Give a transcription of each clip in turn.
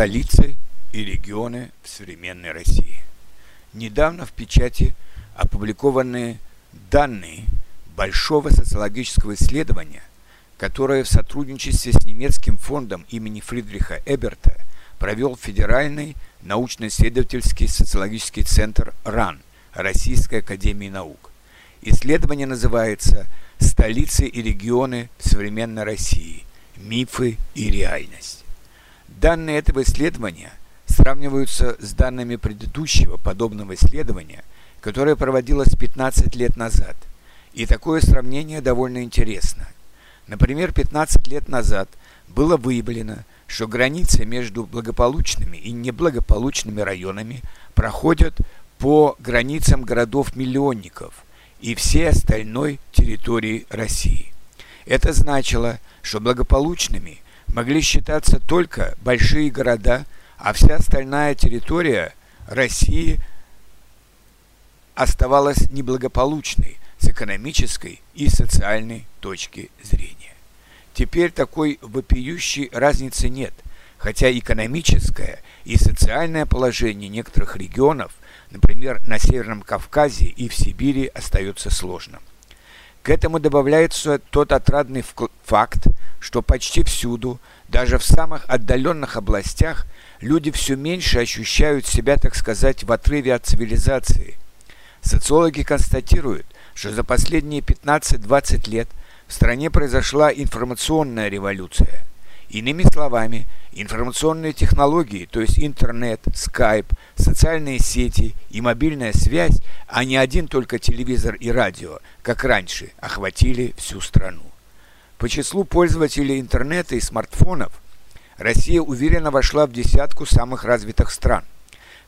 Столицы и регионы в современной России. Недавно в печати опубликованы данные большого социологического исследования, которое в сотрудничестве с немецким фондом имени Фридриха Эберта провел Федеральный научно-исследовательский социологический центр РАН Российской академии наук. Исследование называется «Столицы и регионы современной России. Мифы и реальность». Данные этого исследования сравниваются с данными предыдущего подобного исследования, которое проводилось 15 лет назад. И такое сравнение довольно интересно. Например, 15 лет назад было выявлено, что границы между благополучными и неблагополучными районами проходят по границам городов-миллионников и всей остальной территории России. Это значило, что благополучными могли считаться только большие города, а вся остальная территория России оставалась неблагополучной с экономической и социальной точки зрения. Теперь такой вопиющей разницы нет, хотя экономическое и социальное положение некоторых регионов, например, на Северном Кавказе и в Сибири, остается сложным. К этому добавляется тот отрадный факт, что почти всюду, даже в самых отдаленных областях, люди все меньше ощущают себя, так сказать, в отрыве от цивилизации. Социологи констатируют, что за последние 15-20 лет в стране произошла информационная революция. Иными словами, информационные технологии, то есть интернет, скайп, социальные сети и мобильная связь, а не один только телевизор и радио, как раньше, охватили всю страну. По числу пользователей интернета и смартфонов Россия уверенно вошла в десятку самых развитых стран.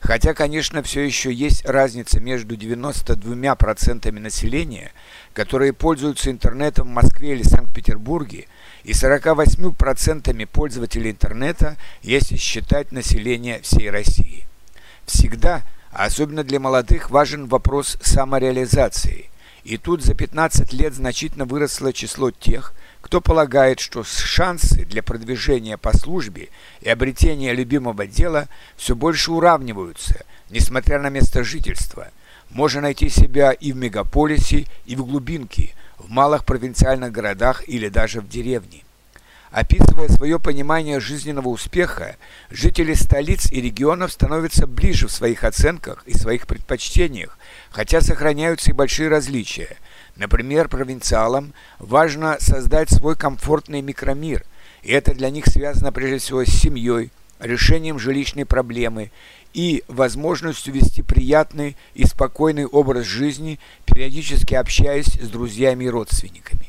Хотя, конечно, все еще есть разница между 92% населения, которые пользуются интернетом в Москве или Санкт-Петербурге, и 48% пользователей интернета, если считать население всей России. Всегда, а особенно для молодых, важен вопрос самореализации. И тут за 15 лет значительно выросло число тех, кто полагает, что шансы для продвижения по службе и обретения любимого дела все больше уравниваются, несмотря на место жительства. Можно найти себя и в мегаполисе, и в глубинке, в малых провинциальных городах или даже в деревне. Описывая свое понимание жизненного успеха, жители столиц и регионов становятся ближе в своих оценках и своих предпочтениях, хотя сохраняются и большие различия. Например, провинциалам важно создать свой комфортный микромир, и это для них связано прежде всего с семьей, решением жилищной проблемы и возможностью вести приятный и спокойный образ жизни, периодически общаясь с друзьями и родственниками.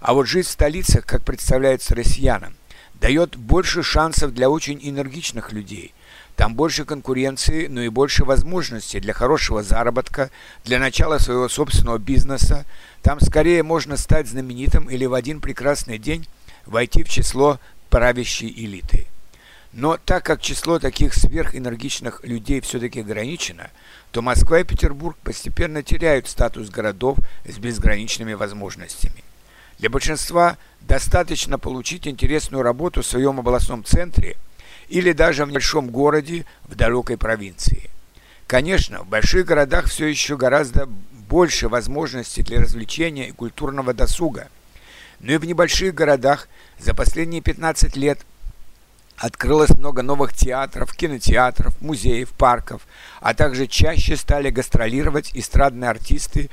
А вот жизнь в столицах, как представляется россиянам, дает больше шансов для очень энергичных людей. Там больше конкуренции, но и больше возможностей для хорошего заработка, для начала своего собственного бизнеса. Там скорее можно стать знаменитым или в один прекрасный день войти в число правящей элиты. Но так как число таких сверхэнергичных людей все-таки ограничено, то Москва и Петербург постепенно теряют статус городов с безграничными возможностями. Для большинства достаточно получить интересную работу в своем областном центре или даже в небольшом городе в далекой провинции. Конечно, в больших городах все еще гораздо больше возможностей для развлечения и культурного досуга. Но и в небольших городах за последние 15 лет открылось много новых театров, кинотеатров, музеев, парков, а также чаще стали гастролировать эстрадные артисты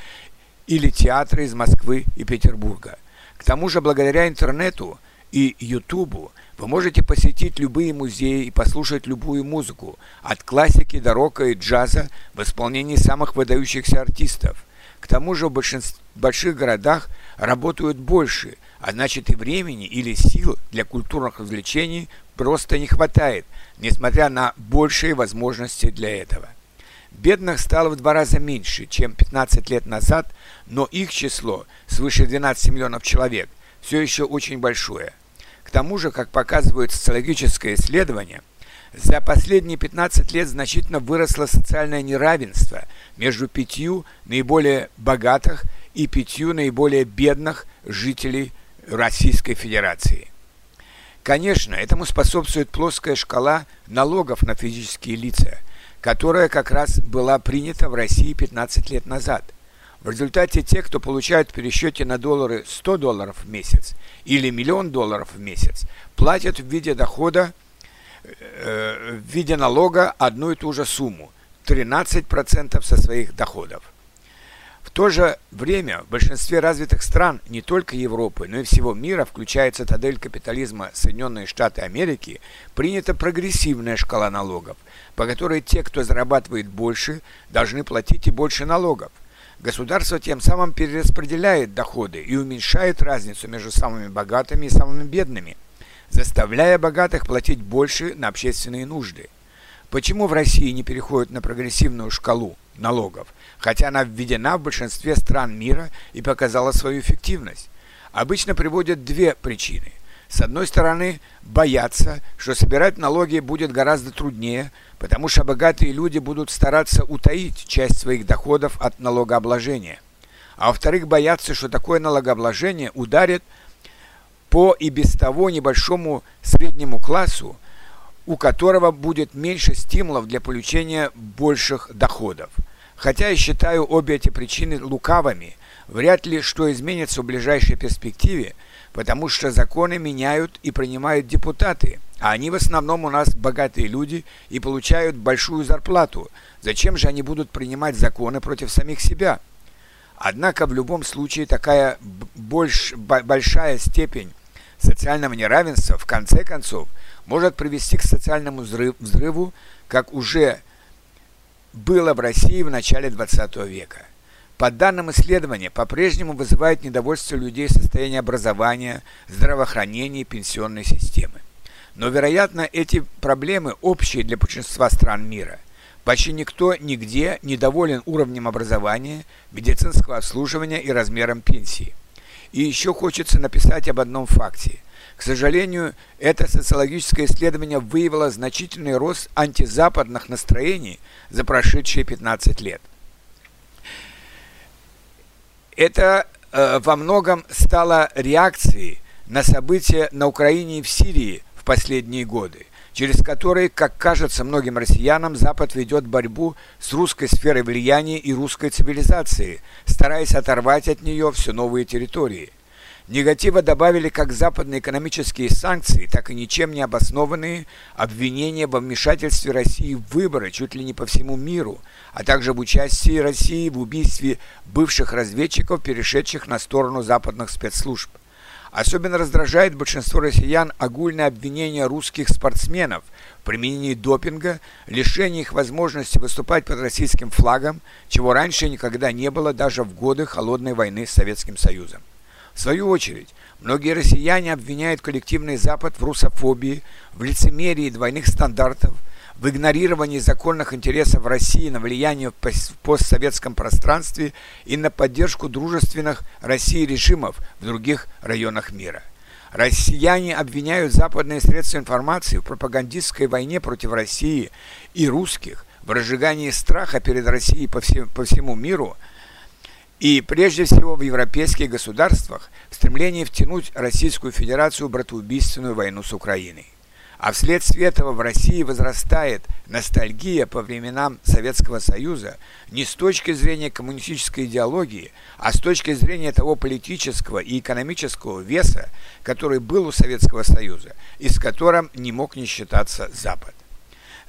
или театры из Москвы и Петербурга – к тому же, благодаря интернету и Ютубу вы можете посетить любые музеи и послушать любую музыку, от классики до рока и джаза в исполнении самых выдающихся артистов. К тому же в больших городах работают больше, а значит и времени или сил для культурных развлечений просто не хватает, несмотря на большие возможности для этого. Бедных стало в два раза меньше, чем 15 лет назад, но их число, свыше 12 миллионов человек, все еще очень большое. К тому же, как показывает социологическое исследование, за последние 15 лет значительно выросло социальное неравенство между пятью наиболее богатых и пятью наиболее бедных жителей Российской Федерации. Конечно, этому способствует плоская шкала налогов на физические лица, которая как раз была принята в России 15 лет назад. В результате те, кто получают в пересчете на доллары 100 долларов в месяц или миллион долларов в месяц, платят в виде дохода, э, в виде налога одну и ту же сумму – 13% со своих доходов. В то же время в большинстве развитых стран не только Европы, но и всего мира, включая цитадель капитализма Соединенные Штаты Америки, принята прогрессивная шкала налогов, по которой те, кто зарабатывает больше, должны платить и больше налогов. Государство тем самым перераспределяет доходы и уменьшает разницу между самыми богатыми и самыми бедными, заставляя богатых платить больше на общественные нужды. Почему в России не переходят на прогрессивную шкалу налогов, хотя она введена в большинстве стран мира и показала свою эффективность? Обычно приводят две причины. С одной стороны, боятся, что собирать налоги будет гораздо труднее, потому что богатые люди будут стараться утаить часть своих доходов от налогообложения. А во-вторых, боятся, что такое налогообложение ударит по и без того небольшому среднему классу, у которого будет меньше стимулов для получения больших доходов. Хотя я считаю обе эти причины лукавыми, вряд ли что изменится в ближайшей перспективе, потому что законы меняют и принимают депутаты, а они в основном у нас богатые люди и получают большую зарплату. Зачем же они будут принимать законы против самих себя? Однако в любом случае такая больш, большая степень социального неравенства в конце концов может привести к социальному взрыву, как уже было в России в начале 20 века. По данным исследования, по-прежнему вызывает недовольство людей состояние образования, здравоохранения и пенсионной системы. Но, вероятно, эти проблемы общие для большинства стран мира. Почти никто нигде не доволен уровнем образования, медицинского обслуживания и размером пенсии. И еще хочется написать об одном факте. К сожалению, это социологическое исследование выявило значительный рост антизападных настроений за прошедшие 15 лет. Это э, во многом стало реакцией на события на Украине и в Сирии в последние годы, через которые, как кажется многим россиянам, Запад ведет борьбу с русской сферой влияния и русской цивилизацией, стараясь оторвать от нее все новые территории. Негатива добавили как западные экономические санкции, так и ничем не обоснованные обвинения во вмешательстве России в выборы чуть ли не по всему миру, а также в участии России в убийстве бывших разведчиков, перешедших на сторону западных спецслужб. Особенно раздражает большинство россиян огульное обвинение русских спортсменов в применении допинга, лишение их возможности выступать под российским флагом, чего раньше никогда не было даже в годы холодной войны с Советским Союзом. В свою очередь, многие россияне обвиняют коллективный Запад в русофобии, в лицемерии двойных стандартов, в игнорировании законных интересов России на влияние в постсоветском пространстве и на поддержку дружественных России режимов в других районах мира. Россияне обвиняют западные средства информации в пропагандистской войне против России и русских, в разжигании страха перед Россией по, всем, по всему миру – и прежде всего в европейских государствах в стремлении втянуть Российскую Федерацию в братоубийственную войну с Украиной. А вследствие этого в России возрастает ностальгия по временам Советского Союза не с точки зрения коммунистической идеологии, а с точки зрения того политического и экономического веса, который был у Советского Союза и с которым не мог не считаться Запад.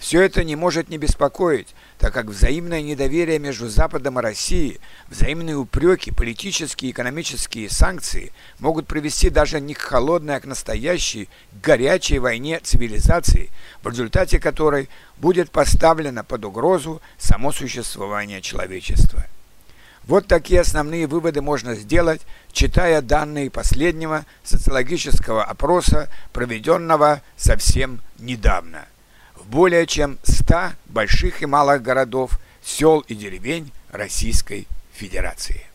Все это не может не беспокоить, так как взаимное недоверие между Западом и Россией, взаимные упреки, политические и экономические санкции могут привести даже не к холодной, а к настоящей горячей войне цивилизаций, в результате которой будет поставлено под угрозу само существование человечества. Вот такие основные выводы можно сделать, читая данные последнего социологического опроса, проведенного совсем недавно более чем 100 больших и малых городов, сел и деревень Российской Федерации.